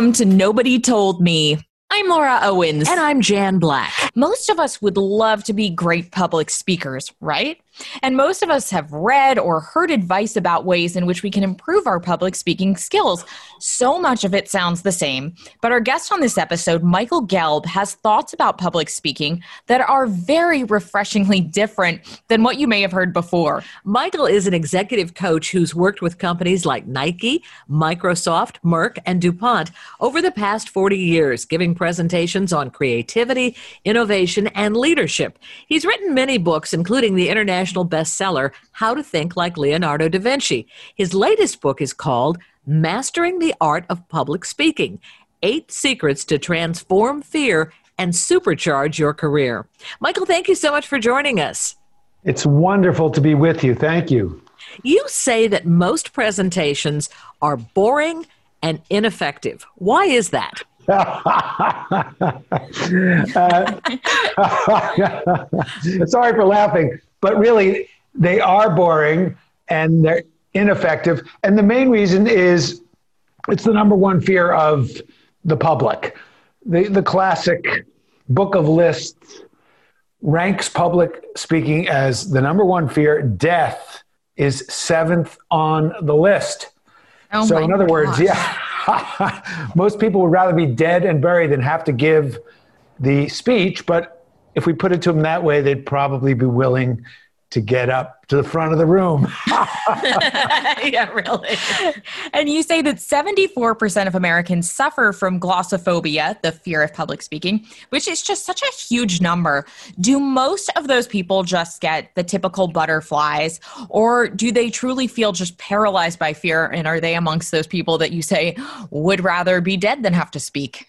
Welcome to Nobody Told Me. I'm Laura Owens. And I'm Jan Black. Most of us would love to be great public speakers, right? And most of us have read or heard advice about ways in which we can improve our public speaking skills. So much of it sounds the same. But our guest on this episode, Michael Gelb, has thoughts about public speaking that are very refreshingly different than what you may have heard before. Michael is an executive coach who's worked with companies like Nike, Microsoft, Merck, and DuPont over the past 40 years, giving presentations on creativity, innovation, and leadership. He's written many books, including the international international bestseller, How to Think Like Leonardo da Vinci. His latest book is called Mastering the Art of Public Speaking Eight Secrets to Transform Fear and Supercharge Your Career. Michael, thank you so much for joining us. It's wonderful to be with you. Thank you. You say that most presentations are boring and ineffective. Why is that? uh, sorry for laughing. But really, they are boring and they're ineffective. And the main reason is it's the number one fear of the public. The, the classic book of lists ranks public speaking as the number one fear. Death is seventh on the list. Oh so, in other gosh. words, yeah, most people would rather be dead and buried than have to give the speech. But if we put it to them that way, they'd probably be willing to get up to the front of the room. yeah, really. And you say that 74% of Americans suffer from glossophobia, the fear of public speaking, which is just such a huge number. Do most of those people just get the typical butterflies, or do they truly feel just paralyzed by fear? And are they amongst those people that you say would rather be dead than have to speak?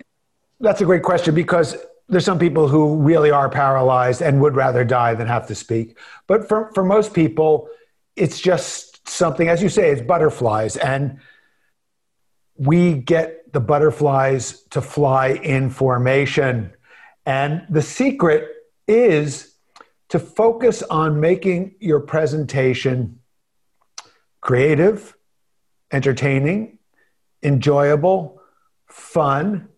That's a great question because there's some people who really are paralyzed and would rather die than have to speak. But for, for most people, it's just something, as you say, it's butterflies. And we get the butterflies to fly in formation. And the secret is to focus on making your presentation creative, entertaining, enjoyable, fun,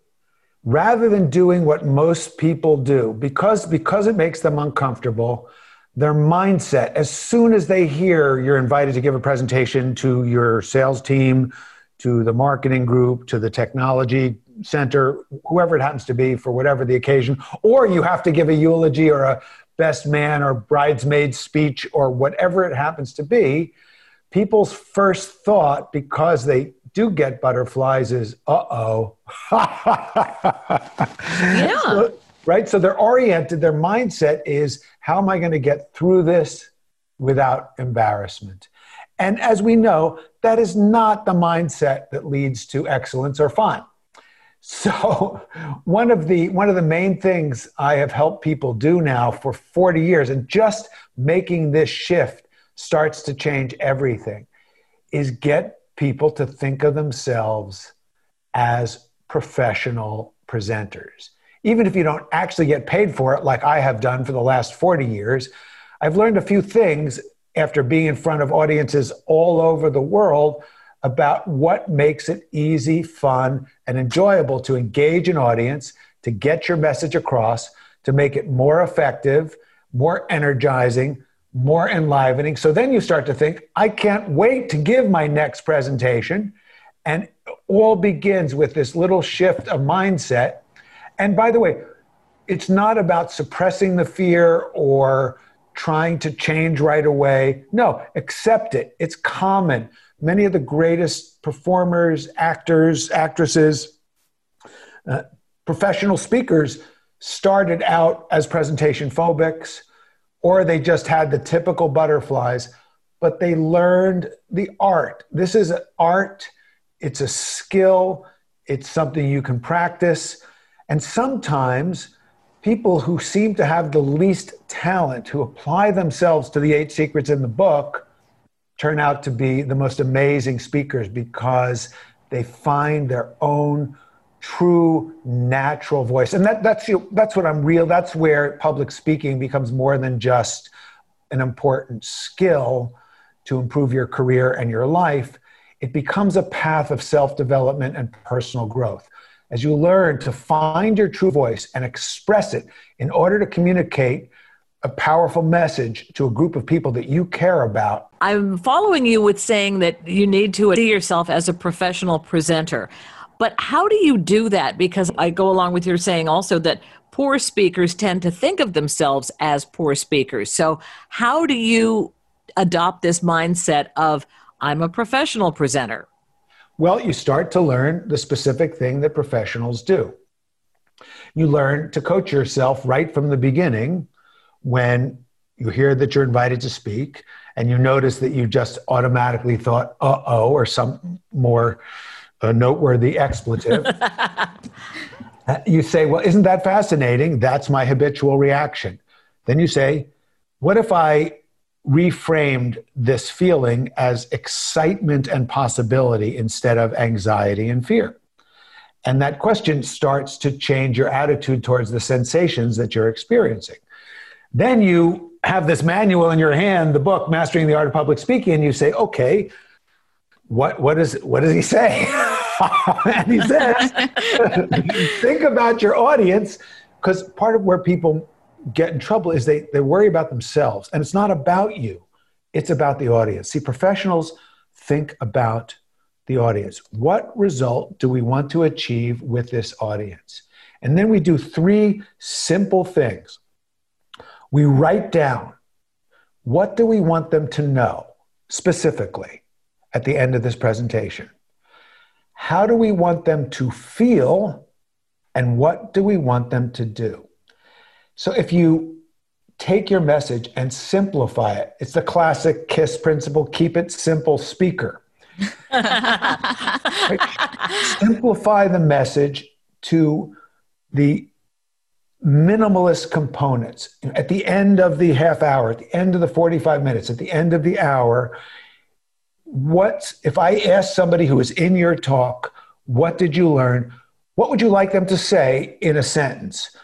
rather than doing what most people do because because it makes them uncomfortable their mindset as soon as they hear you're invited to give a presentation to your sales team to the marketing group to the technology center whoever it happens to be for whatever the occasion or you have to give a eulogy or a best man or bridesmaid speech or whatever it happens to be people's first thought because they do get butterflies is uh oh. yeah. So, right? So they're oriented, their mindset is how am I going to get through this without embarrassment? And as we know, that is not the mindset that leads to excellence or fun. So one of the one of the main things I have helped people do now for 40 years and just making this shift starts to change everything is get people to think of themselves as professional presenters. Even if you don't actually get paid for it, like I have done for the last 40 years, I've learned a few things after being in front of audiences all over the world about what makes it easy, fun, and enjoyable to engage an audience, to get your message across, to make it more effective, more energizing, more enlivening. So then you start to think, I can't wait to give my next presentation. And all begins with this little shift of mindset. And by the way, it's not about suppressing the fear or trying to change right away. No, accept it. It's common. Many of the greatest performers, actors, actresses, uh, professional speakers started out as presentation phobics or they just had the typical butterflies, but they learned the art. This is art, it's a skill, it's something you can practice. And sometimes people who seem to have the least talent, who apply themselves to the eight secrets in the book, turn out to be the most amazing speakers because they find their own true natural voice and that, that's you. that's what i'm real that's where public speaking becomes more than just an important skill to improve your career and your life it becomes a path of self development and personal growth. As you learn to find your true voice and express it in order to communicate a powerful message to a group of people that you care about. I'm following you with saying that you need to see yourself as a professional presenter. But how do you do that? Because I go along with your saying also that poor speakers tend to think of themselves as poor speakers. So, how do you adopt this mindset of, I'm a professional presenter? Well, you start to learn the specific thing that professionals do. You learn to coach yourself right from the beginning when you hear that you're invited to speak and you notice that you just automatically thought, uh oh, or some more uh, noteworthy expletive. you say, well, isn't that fascinating? That's my habitual reaction. Then you say, what if I reframed this feeling as excitement and possibility instead of anxiety and fear? And that question starts to change your attitude towards the sensations that you're experiencing. Then you have this manual in your hand, the book, Mastering the Art of Public Speaking, and you say, okay, what, what, is, what does he say? and he says, think about your audience, because part of where people get in trouble is they, they worry about themselves. And it's not about you, it's about the audience. See, professionals think about the audience. What result do we want to achieve with this audience? And then we do three simple things we write down what do we want them to know specifically at the end of this presentation? How do we want them to feel? And what do we want them to do? So if you take your message and simplify it, it's the classic KISS principle keep it simple speaker. Simplify the message to the minimalist components. At the end of the half hour, at the end of the 45 minutes, at the end of the hour, what if I ask somebody who is in your talk, what did you learn? What would you like them to say in a sentence?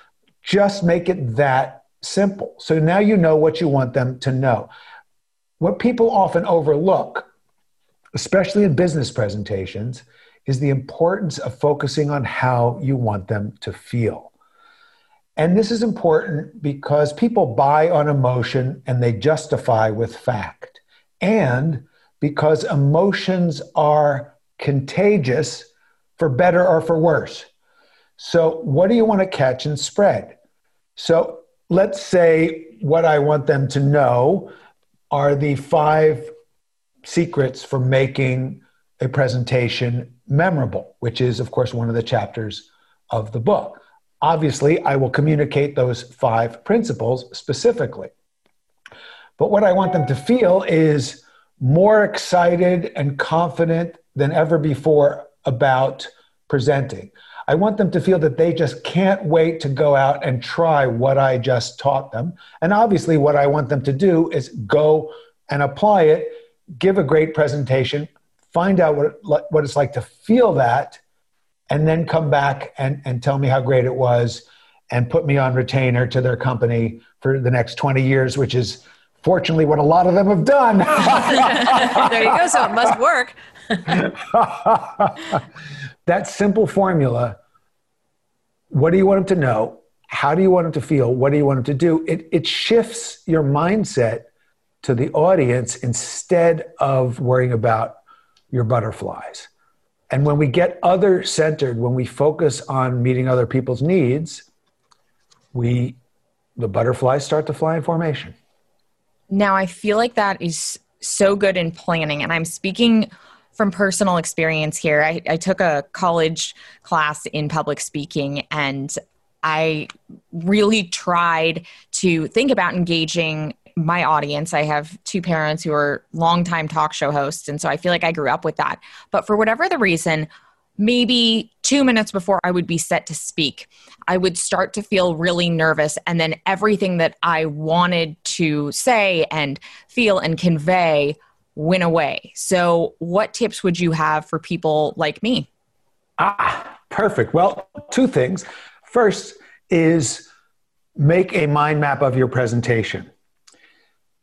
Just make it that simple. So now you know what you want them to know. What people often overlook, especially in business presentations, is the importance of focusing on how you want them to feel. And this is important because people buy on emotion and they justify with fact. And because emotions are contagious for better or for worse. So, what do you want to catch and spread? So, let's say what I want them to know are the five secrets for making a presentation memorable, which is, of course, one of the chapters of the book. Obviously, I will communicate those five principles specifically. But what I want them to feel is more excited and confident than ever before about presenting. I want them to feel that they just can't wait to go out and try what I just taught them. And obviously, what I want them to do is go and apply it, give a great presentation, find out what, what it's like to feel that, and then come back and, and tell me how great it was and put me on retainer to their company for the next 20 years, which is fortunately what a lot of them have done. there you go. So it must work. that simple formula what do you want them to know? How do you want them to feel? What do you want them to do? It, it shifts your mindset to the audience instead of worrying about your butterflies. And when we get other centered, when we focus on meeting other people's needs, we the butterflies start to fly in formation. Now, I feel like that is so good in planning, and I'm speaking from personal experience here. I, I took a college class in public speaking, and I really tried to think about engaging my audience. I have two parents who are longtime talk show hosts, and so I feel like I grew up with that. But for whatever the reason, maybe two minutes before I would be set to speak, I would start to feel really nervous. And then everything that I wanted to say and feel and convey went away. So, what tips would you have for people like me? Ah, perfect. Well, two things. First is make a mind map of your presentation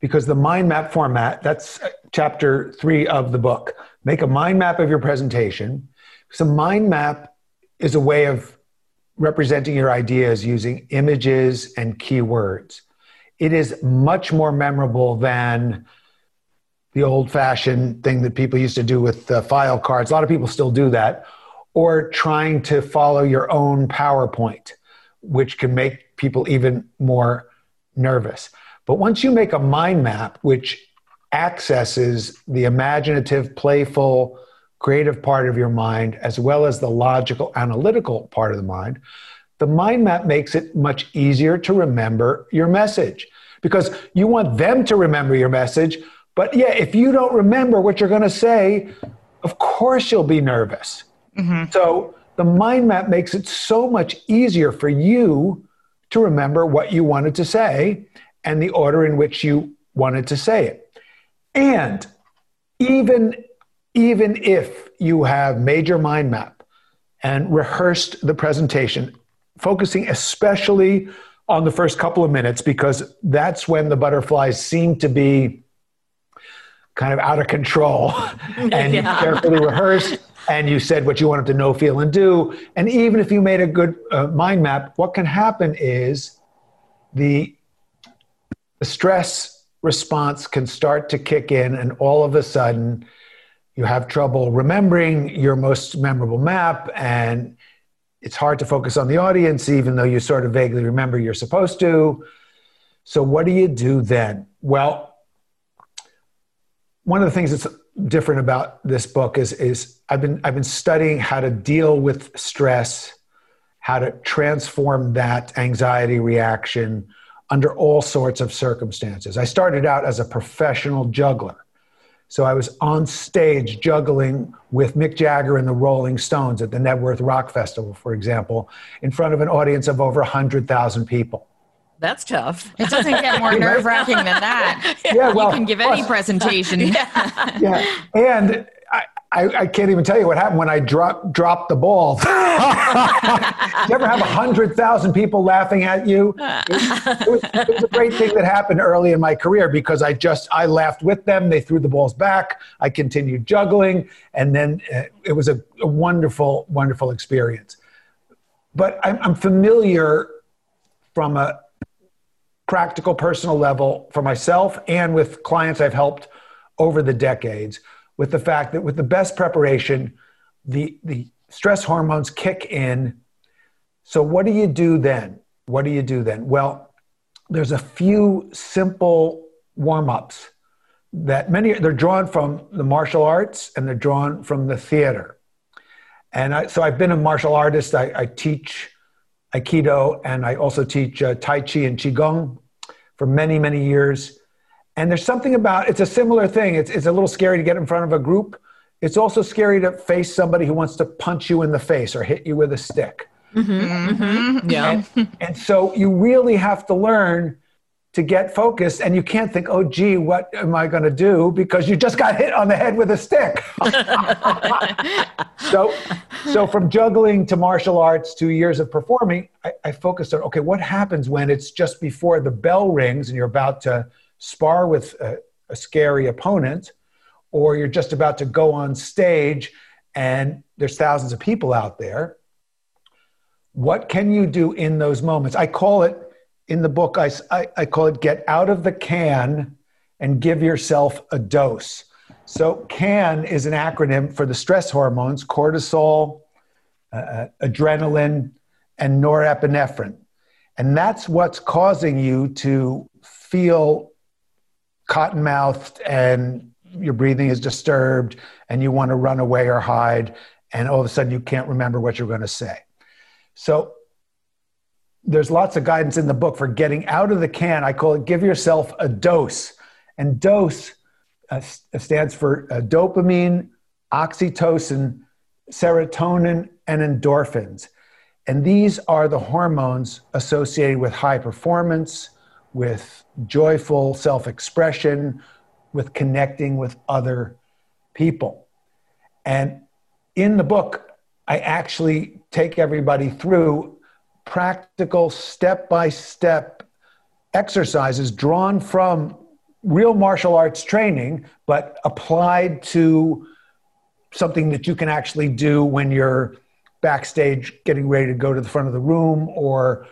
because the mind map format, that's chapter three of the book. make a mind map of your presentation. So, mind map is a way of representing your ideas using images and keywords. It is much more memorable than the old fashioned thing that people used to do with file cards. A lot of people still do that, or trying to follow your own PowerPoint, which can make people even more nervous. But once you make a mind map, which accesses the imaginative, playful, creative part of your mind, as well as the logical, analytical part of the mind, the mind map makes it much easier to remember your message because you want them to remember your message but yeah, if you don't remember what you're going to say, of course you'll be nervous. Mm-hmm. So the mind map makes it so much easier for you to remember what you wanted to say and the order in which you wanted to say it. And even even if you have made your mind map and rehearsed the presentation, focusing especially on the first couple of minutes because that's when the butterflies seem to be kind of out of control and yeah. you carefully rehearsed and you said what you wanted to know, feel, and do. And even if you made a good uh, mind map, what can happen is the, the stress response can start to kick in, and all of a sudden, you have trouble remembering your most memorable map, and it's hard to focus on the audience, even though you sort of vaguely remember you're supposed to. So, what do you do then? Well, one of the things that's different about this book is is I've been I've been studying how to deal with stress, how to transform that anxiety reaction under all sorts of circumstances. I started out as a professional juggler. So I was on stage juggling with Mick Jagger and the Rolling Stones at the Knebworth Rock Festival, for example, in front of an audience of over 100,000 people. That's tough. It doesn't get more nerve wracking than that. Yeah, well, you can give plus, any presentation. yeah. yeah. And I, I, can't even tell you what happened when I dropped dropped the ball. you ever have hundred thousand people laughing at you? It was, it, was, it was, a great thing that happened early in my career because I just I laughed with them. They threw the balls back. I continued juggling, and then uh, it was a, a wonderful, wonderful experience. But I'm, I'm familiar from a practical personal level for myself and with clients I've helped over the decades with the fact that with the best preparation, the, the stress hormones kick in. So, what do you do then? What do you do then? Well, there's a few simple warm ups that many they're drawn from the martial arts and they're drawn from the theater. And I, so I've been a martial artist. I, I teach Aikido, and I also teach uh, Tai Chi and Qigong for many, many years. And there's something about it's a similar thing. It's, it's a little scary to get in front of a group. It's also scary to face somebody who wants to punch you in the face or hit you with a stick. Mm-hmm, mm-hmm, yeah. And, and so you really have to learn to get focused and you can't think oh gee what am i going to do because you just got hit on the head with a stick so so from juggling to martial arts to years of performing I, I, focused on okay what happens when it's just before the bell rings and you're about to spar with a, a scary opponent or you're just about to go on stage and there's thousands of people out there what can you do in those moments i call it in the book, I, I, call it Get Out of the Can and Give Yourself a Dose. So, CAN is an acronym for the stress hormones cortisol, uh, uh, adrenaline, and norepinephrine. And that's what's causing you to feel cotton mouthed and your breathing is disturbed and you want to run away or hide. And all of a sudden, you can't remember what you're going to say. So, there's lots of guidance in the book for getting out of the can. I call it give yourself a dose. And dose uh, stands for uh, dopamine, oxytocin, serotonin, and endorphins. And these are the hormones associated with high performance, with joyful self expression, with connecting with other people. And in the book, I actually take everybody through practical, step by step exercises drawn from real martial arts training, but applied to something that you can actually do when you're backstage getting ready to go to the front of the room or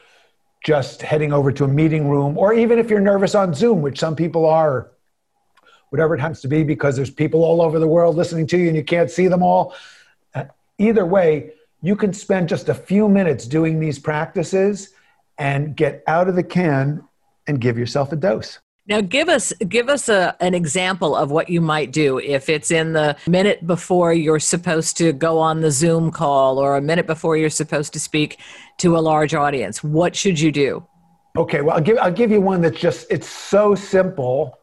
just heading over to a meeting room, or even if you're nervous on Zoom, which some people are, whatever it happens to be, because there's people all over the world listening to you and you can't see them all. Uh, either way, you can spend just a few minutes doing these practices and get out of the can and give yourself a dose. Now give us give us a, an example of what you might do if it's in the minute before you're supposed to go on the Zoom call or a minute before you're supposed to speak to a large audience. What should you do? Okay, well I'll give I'll give you one that's just it's so simple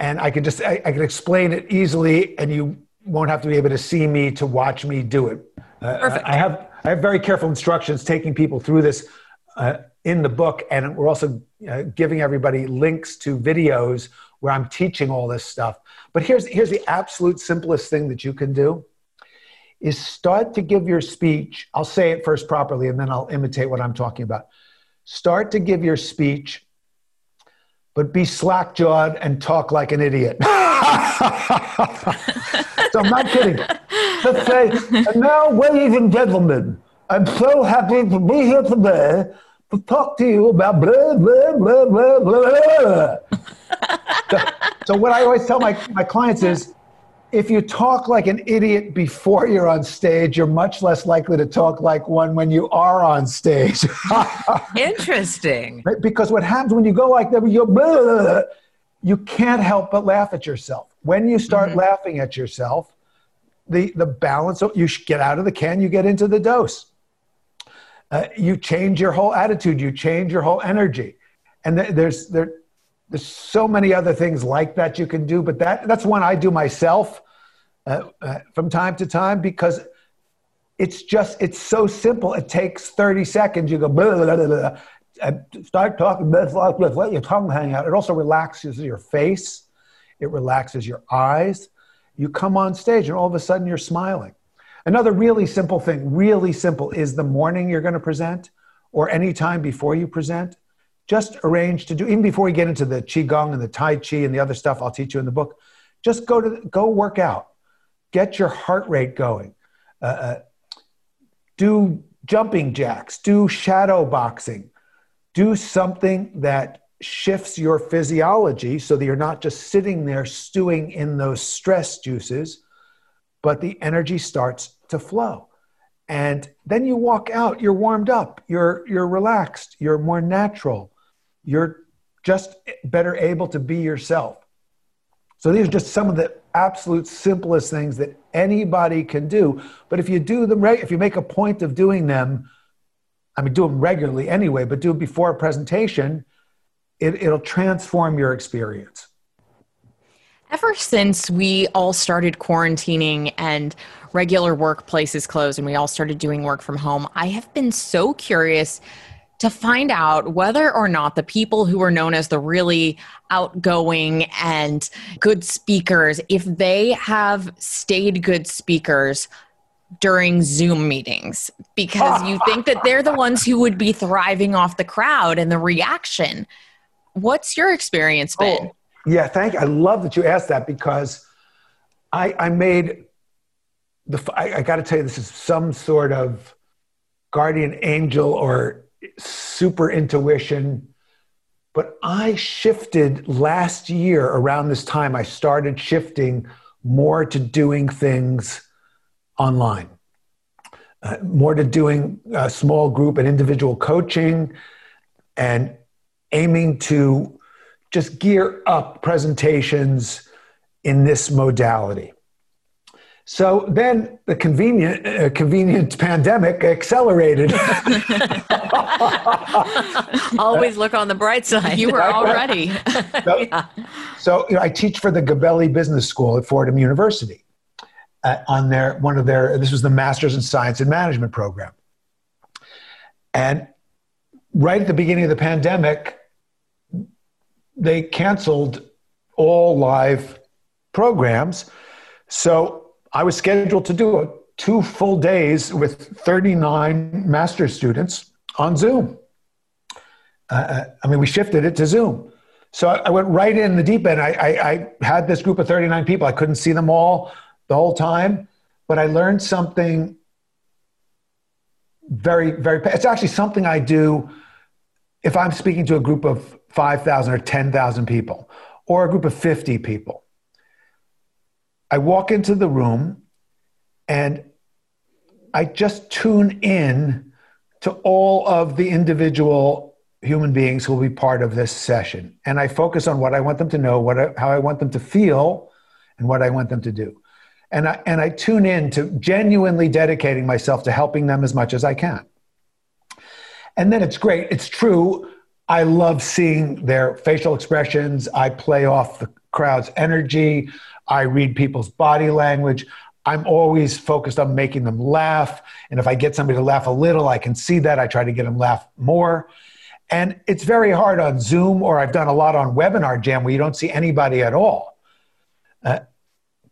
and I can just I, I can explain it easily and you won't have to be able to see me to watch me do it. Uh, Perfect. I have I have very careful instructions taking people through this uh, in the book, and we're also uh, giving everybody links to videos where I'm teaching all this stuff. But here's here's the absolute simplest thing that you can do is start to give your speech. I'll say it first properly, and then I'll imitate what I'm talking about. Start to give your speech, but be slack jawed and talk like an idiot. so I'm not kidding. Just say, and now, ladies and gentlemen, I'm so happy to be here today to talk to you about blah, blah, blah, blah, blah. so, so, what I always tell my, my clients is if you talk like an idiot before you're on stage, you're much less likely to talk like one when you are on stage. Interesting. Because what happens when you go like that, you blah, you can't help but laugh at yourself. When you start mm-hmm. laughing at yourself, the, the balance, you get out of the can, you get into the dose uh, you change your whole attitude, you change your whole energy. And th- there's, there, there's so many other things like that you can do, but that, that's one I do myself uh, uh, from time to time because it's just, it's so simple. It takes 30 seconds. You go, blah, blah, blah, blah, start talking, let your tongue hang out. It also relaxes your face. It relaxes your eyes. You come on stage and all of a sudden you're smiling. Another really simple thing, really simple, is the morning you're going to present or any time before you present. Just arrange to do, even before you get into the Qigong and the Tai Chi and the other stuff I'll teach you in the book, just go to go work out. Get your heart rate going. Uh, uh, do jumping jacks, do shadow boxing, do something that shifts your physiology so that you're not just sitting there stewing in those stress juices, but the energy starts to flow. And then you walk out, you're warmed up, you're, you're relaxed, you're more natural, you're just better able to be yourself. So these are just some of the absolute simplest things that anybody can do. But if you do them, right if you make a point of doing them, I mean, do them regularly anyway, but do it before a presentation, it, it'll transform your experience. Ever since we all started quarantining and regular workplaces closed and we all started doing work from home, I have been so curious to find out whether or not the people who are known as the really outgoing and good speakers, if they have stayed good speakers during Zoom meetings, because you think that they're the ones who would be thriving off the crowd and the reaction. What's your experience been? Oh, yeah, thank you. I love that you asked that because I, I made the, I, I got to tell you, this is some sort of guardian angel or super intuition. But I shifted last year around this time, I started shifting more to doing things online, uh, more to doing a small group and individual coaching, and aiming to just gear up presentations in this modality. So then the convenient, uh, convenient pandemic accelerated. Always look on the bright side. You were already. so, yeah. so you know, I teach for the Gabelli Business School at Fordham University. Uh, on their one of their this was the Masters in Science and Management program, and right at the beginning of the pandemic, they canceled all live programs. So I was scheduled to do a, two full days with 39 master students on Zoom. Uh, uh, I mean, we shifted it to Zoom. So I went right in the deep end. I, I, I, had this group of 39 people. I couldn't see them all the whole time, but I learned something very, very, it's actually something I do if I'm speaking to a group of 5,000 or 10,000 people or a group of 50 people. I walk into the room and I just tune in to all of the individual human beings who will be part of this session. And I focus on what I want them to know, what I, how I want them to feel, and what I want them to do. And I, and I tune in to genuinely dedicating myself to helping them as much as I can. And then it's great. It's true. I love seeing their facial expressions. I play off the crowd's energy. I read people's body language. I'm always focused on making them laugh. And if I get somebody to laugh a little, I can see that. I try to get them laugh more. And it's very hard on Zoom, or I've done a lot on Webinar Jam where you don't see anybody at all. Uh,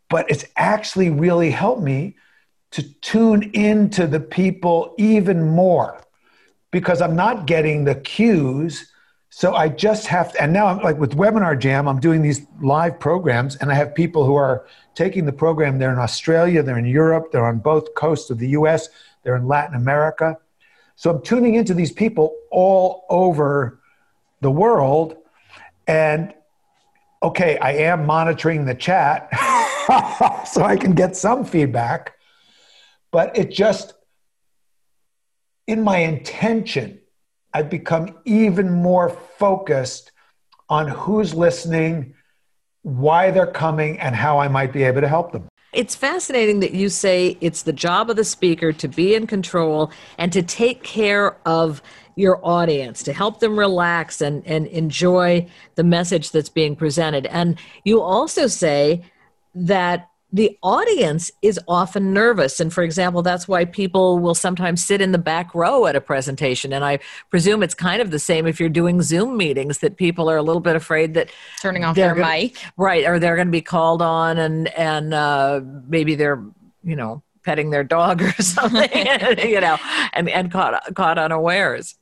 but it's actually really helped me to tune into the people even more because I'm not getting the cues. So I just have to, and now I'm like with Webinar Jam, I'm doing these live programs, and I have people who are taking the program. They're in Australia, they're in Europe, they're on both coasts of the US, they're in Latin America. So I'm tuning into these people all over the world. And okay, I am monitoring the chat so I can get some feedback. But it just, in my intention, I've become even more focused on who's listening, why they're coming, and how I might be able to help them. It's fascinating that you say it's the job of the speaker to be in control and to take care of your audience, to help them relax and, and enjoy the message that's being presented. And you also say that the audience is often nervous. And for example, that's why people will sometimes sit in the back row at a presentation. And I presume it's kind of the same if you're doing Zoom meetings that people are a little bit afraid that turning off their gonna, mic. Right. Or they're going to be called on and, and uh, maybe they're, you know, petting their dog or something, you know, and, and caught, caught unawares.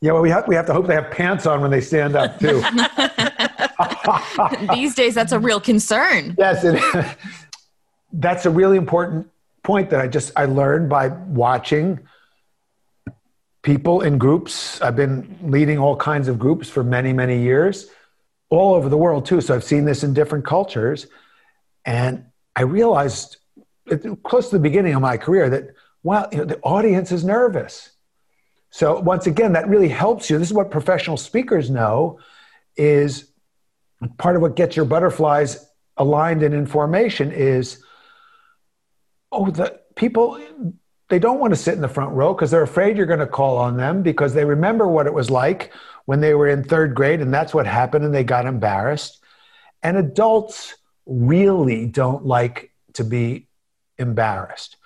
Yeah, well, we have, we have to hope they have pants on when they stand up, too. These days, that's a real concern. Yes, it, that's a really important point that I just I learned by watching people in groups. I've been leading all kinds of groups for many many years, all over the world too. So I've seen this in different cultures, and I realized close to the beginning of my career that well, you know, the audience is nervous. So once again, that really helps you. This is what professional speakers know is part of what gets your butterflies aligned in information is oh, the people, they don't want to sit in the front row because they're afraid you're going to call on them because they remember what it was like when they were in third grade and that's what happened and they got embarrassed. And adults really don't like to be embarrassed.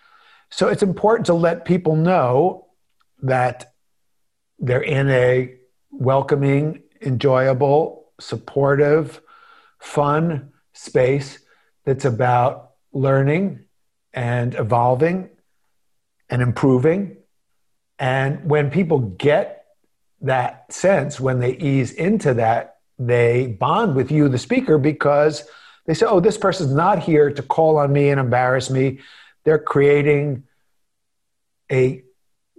So it's important to let people know that they're in a welcoming, enjoyable, supportive, fun space that's about learning and evolving and improving. And when people get that sense, when they ease into that, they bond with you, the speaker, because they say, oh, this person's not here to call on me and embarrass me. They're creating a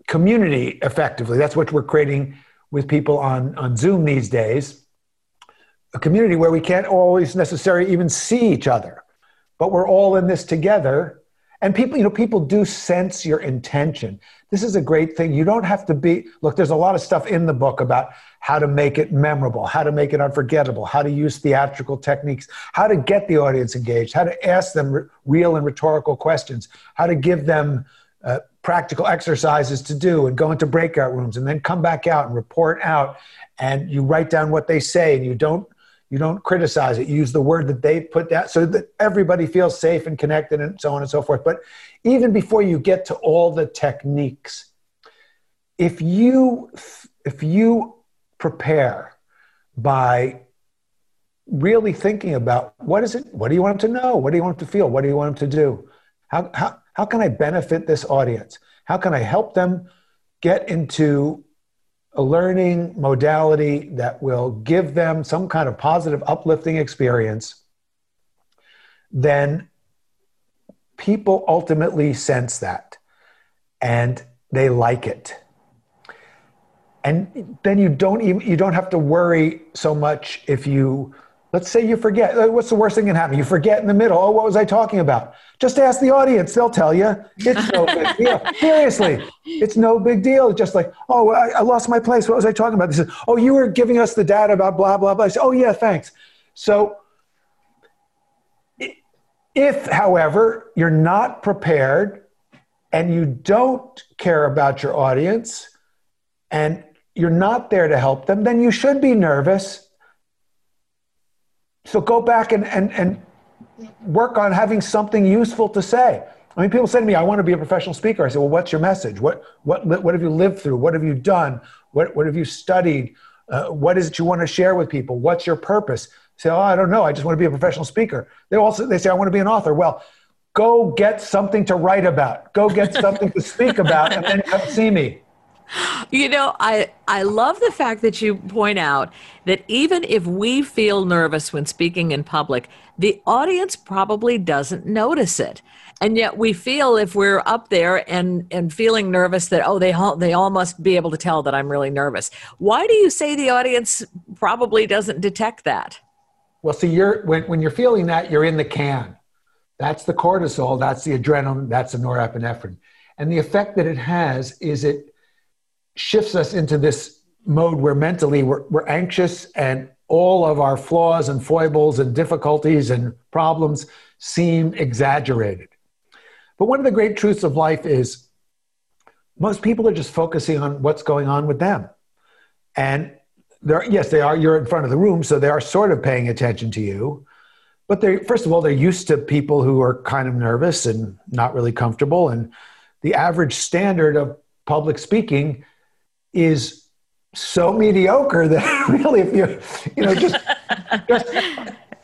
community effectively. That's what we're creating with people on, on Zoom these days a community where we can't always necessarily even see each other, but we're all in this together and people you know people do sense your intention. This is a great thing. You don't have to be look there's a lot of stuff in the book about how to make it memorable how to make it unforgettable how to use theatrical techniques how to get the audience engaged how to ask them real and rhetorical questions how to give them uh, practical exercises to do and go into breakout rooms and then come back out and report out. And you write down what they say and you don't you don't criticize it. You use the word that they put down so that everybody feels safe and connected and so on and so forth. But even before you get to all the techniques, if you if you prepare by really thinking about what is it what do you want them to know what do you want them to feel what do you want them to do how, how, how can i benefit this audience how can i help them get into a learning modality that will give them some kind of positive, uplifting experience, then people ultimately sense that and they like it. And then you don't even you don't have to worry so much if you let's say you forget uh, what's the worst thing that can happen you forget in the middle oh what was i talking about? Just ask the audience they'll tell you it's no big deal. Seriously it's no big deal. Just like oh I, I, lost my place what was i talking about? They said oh you were giving us the data about blah blah blah. I said, oh yeah thanks. So if however you're not prepared and you don't care about your audience and you're not there to help them then you should be nervous so go back and, and, and work on having something useful to say. I mean, people say to me, I want to be a professional speaker. I say, well, what's your message? What, what, what have you lived through? What have you done? What, what have you studied? Uh, what is it you want to share with people? What's your purpose? say, oh, I don't know. I just want to be a professional speaker. They also, they say, I want to be an author. Well, go get something to write about. Go get something to speak about and then come see me. You know, I I love the fact that you point out that even if we feel nervous when speaking in public, the audience probably doesn't notice it. And yet we feel if we're up there and and feeling nervous that oh they all, they all must be able to tell that I'm really nervous. Why do you say the audience probably doesn't detect that? Well, see, you're when when you're feeling that, you're in the can. That's the cortisol, that's the adrenaline, that's the norepinephrine. And the effect that it has is it shifts us into this mode where mentally we're, we're anxious and all of our flaws and foibles and difficulties and problems seem exaggerated. But one of the great truths of life is most people are just focusing on what's going on with them. And yes, they are, you're in front of the room, so they are sort of paying attention to you. But they, first of all, they're used to people who are kind of nervous and not really comfortable. And the average standard of public speaking is so mediocre that really, if you, you know, just, just,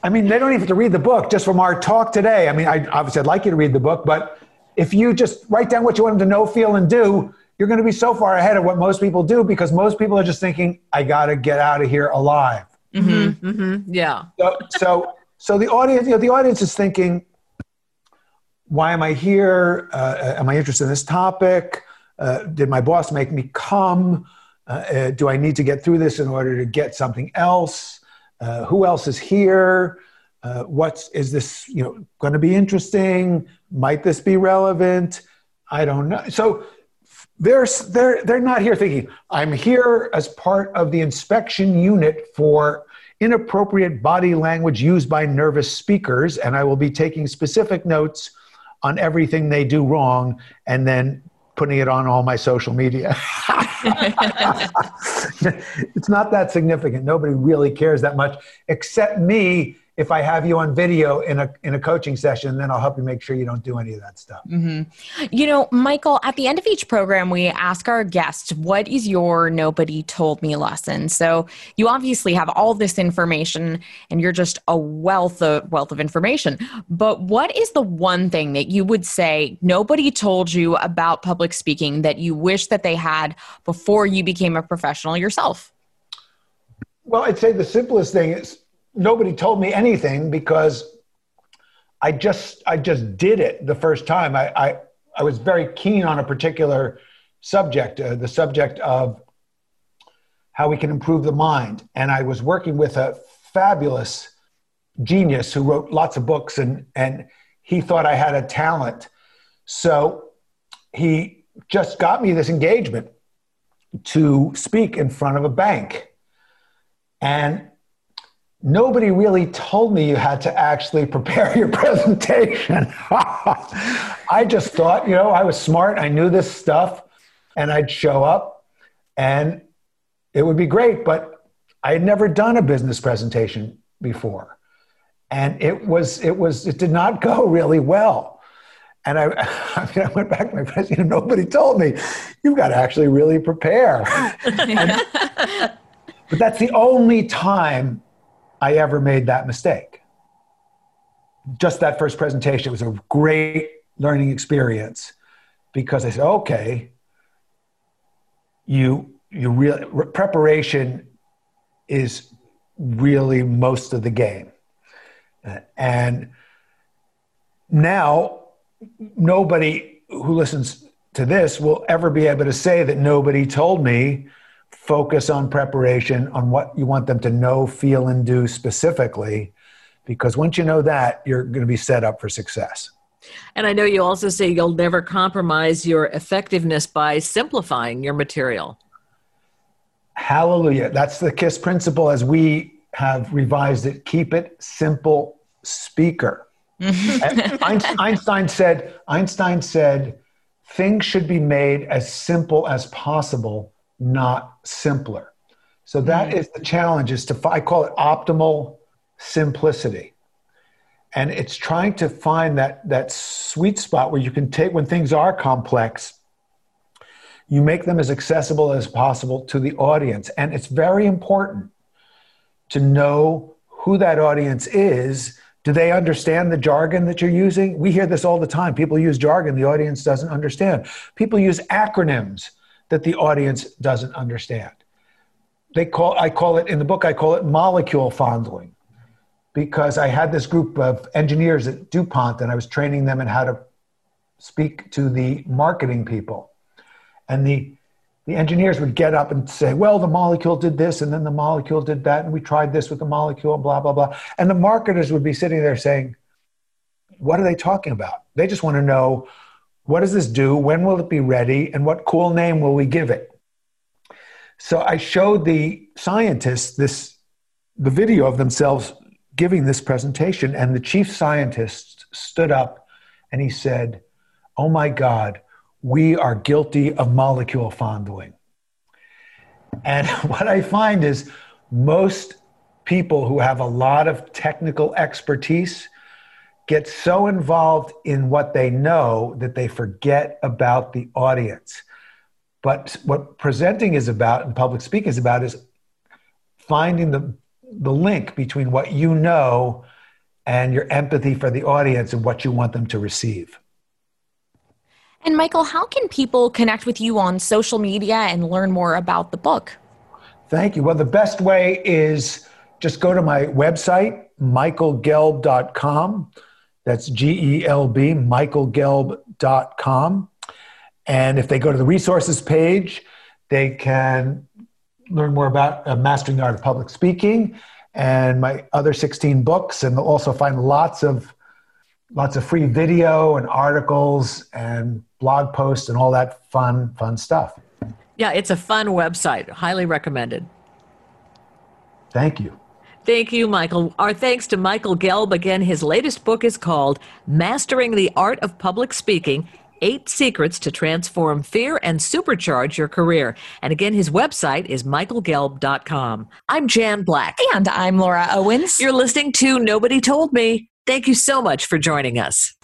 I mean, they don't even have to read the book just from our talk today. I mean, I obviously I'd like you to read the book, but if you just write down what you want them to know, feel, and do, you're going to be so far ahead of what most people do because most people are just thinking, I got to get out of here alive. Mm-hmm, mm-hmm, yeah. So, so, so the audience, you know, the audience is thinking, why am I here? Uh, am I interested in this topic? Uh, did my boss make me come? Uh, uh, do I need to get through this in order to get something else? Uh, who else is here? What's is this you know going to be interesting? Might this be relevant? I don't know. So they're they're they're not here thinking I'm here as part of the inspection unit for inappropriate body language used by nervous speakers, and I will be taking specific notes on everything they do wrong, and then putting it on all my social media. it's not that significant. Nobody really cares that much except me if I have you on video in a in a coaching session, then I'll help you make sure you don't do any of that stuff. Mm-hmm. You know, Michael, at the end of each program, we ask our guests, "What is your nobody told me lesson?" So you obviously have all this information, and you're just a wealth of wealth of information. But what is the one thing that you would say nobody told you about public speaking that you wish that they had before you became a professional yourself? Well, I'd say the simplest thing is nobody told me anything because I just I just did it the first time. I I, I was very keen on a particular subject, uh, the subject of how we can improve the mind, and I was working with a fabulous genius who wrote lots of books, and and he thought I had a talent, so he just got me this engagement to speak in front of a bank, and nobody really told me you had to actually prepare your presentation. I just thought, you know, I was smart, I knew this stuff, and I'd show up and it would be great. But I had never done a business presentation before. And it was, it was, it did not go really well. And I, I, mean, I went back to my president, nobody told me, you've got to actually really prepare. and, but that's the only time I ever made that mistake. Just that first presentation it was a great learning experience because I said, okay, you you really preparation is really most of the game. And now nobody who listens to this will ever be able to say that nobody told me focus on preparation on what you want them to know, feel, and do specifically. Because once you know that, you're going to be set up for success. And I know you also say you'll never compromise your effectiveness by simplifying your material. Hallelujah. That's the KISS principle as we have revised it. Keep it simple, speaker. Einstein said, Einstein said, things should be made as simple as possible, not simpler. So that mm-hmm. is the challenge is to, I call it optimal simplicity. And it's trying to find that, that sweet spot where you can take, when things are complex, you make them as accessible as possible to the audience. And it's very important to know who that audience is. Do they understand the jargon that you're using? We hear this all the time. People use jargon the audience doesn't understand. People use acronyms that the audience doesn't understand. They call I call it in the book I call it molecule fondling because I had this group of engineers at DuPont and I was training them in how to speak to the marketing people. And the the engineers would get up and say, well, the molecule did this, and then the molecule did that, and we tried this with the molecule, blah, blah, blah. And the marketers would be sitting there saying, what are they talking about? They just want to know what does this do? When will it be ready? And what cool name will we give it? So I showed the scientists this the video of themselves giving this presentation, and the chief scientist stood up and he said, Oh my God, we are guilty of molecule fondling. And what I find is most people who have a lot of technical expertise get so involved in what they know that they forget about the audience. But what presenting is about and public speaking is about is finding the, the link between what you know and your empathy for the audience and what you want them to receive. And Michael, how can people connect with you on social media and learn more about the book? Thank you. Well, the best way is just go to my website, michaelgelb.com. That's G E L B, michaelgelb.com. And if they go to the resources page, they can learn more about uh, mastering the art of public speaking and my other 16 books. And they'll also find lots of lots of free video and articles and blog posts and all that fun, fun stuff. Yeah, it's a fun website. Highly recommended. Thank you. Thank you, Michael. Our thanks to Michael Gelb. Again, his latest book is called Mastering the Art of Public Speaking Eight Secrets to Transform Fear and Supercharge Your Career. And again, his website is michaelgelb.com. I'm Jan Black. And I'm Laura Owens. You're listening to Nobody Told Me. Thank you so much for joining us.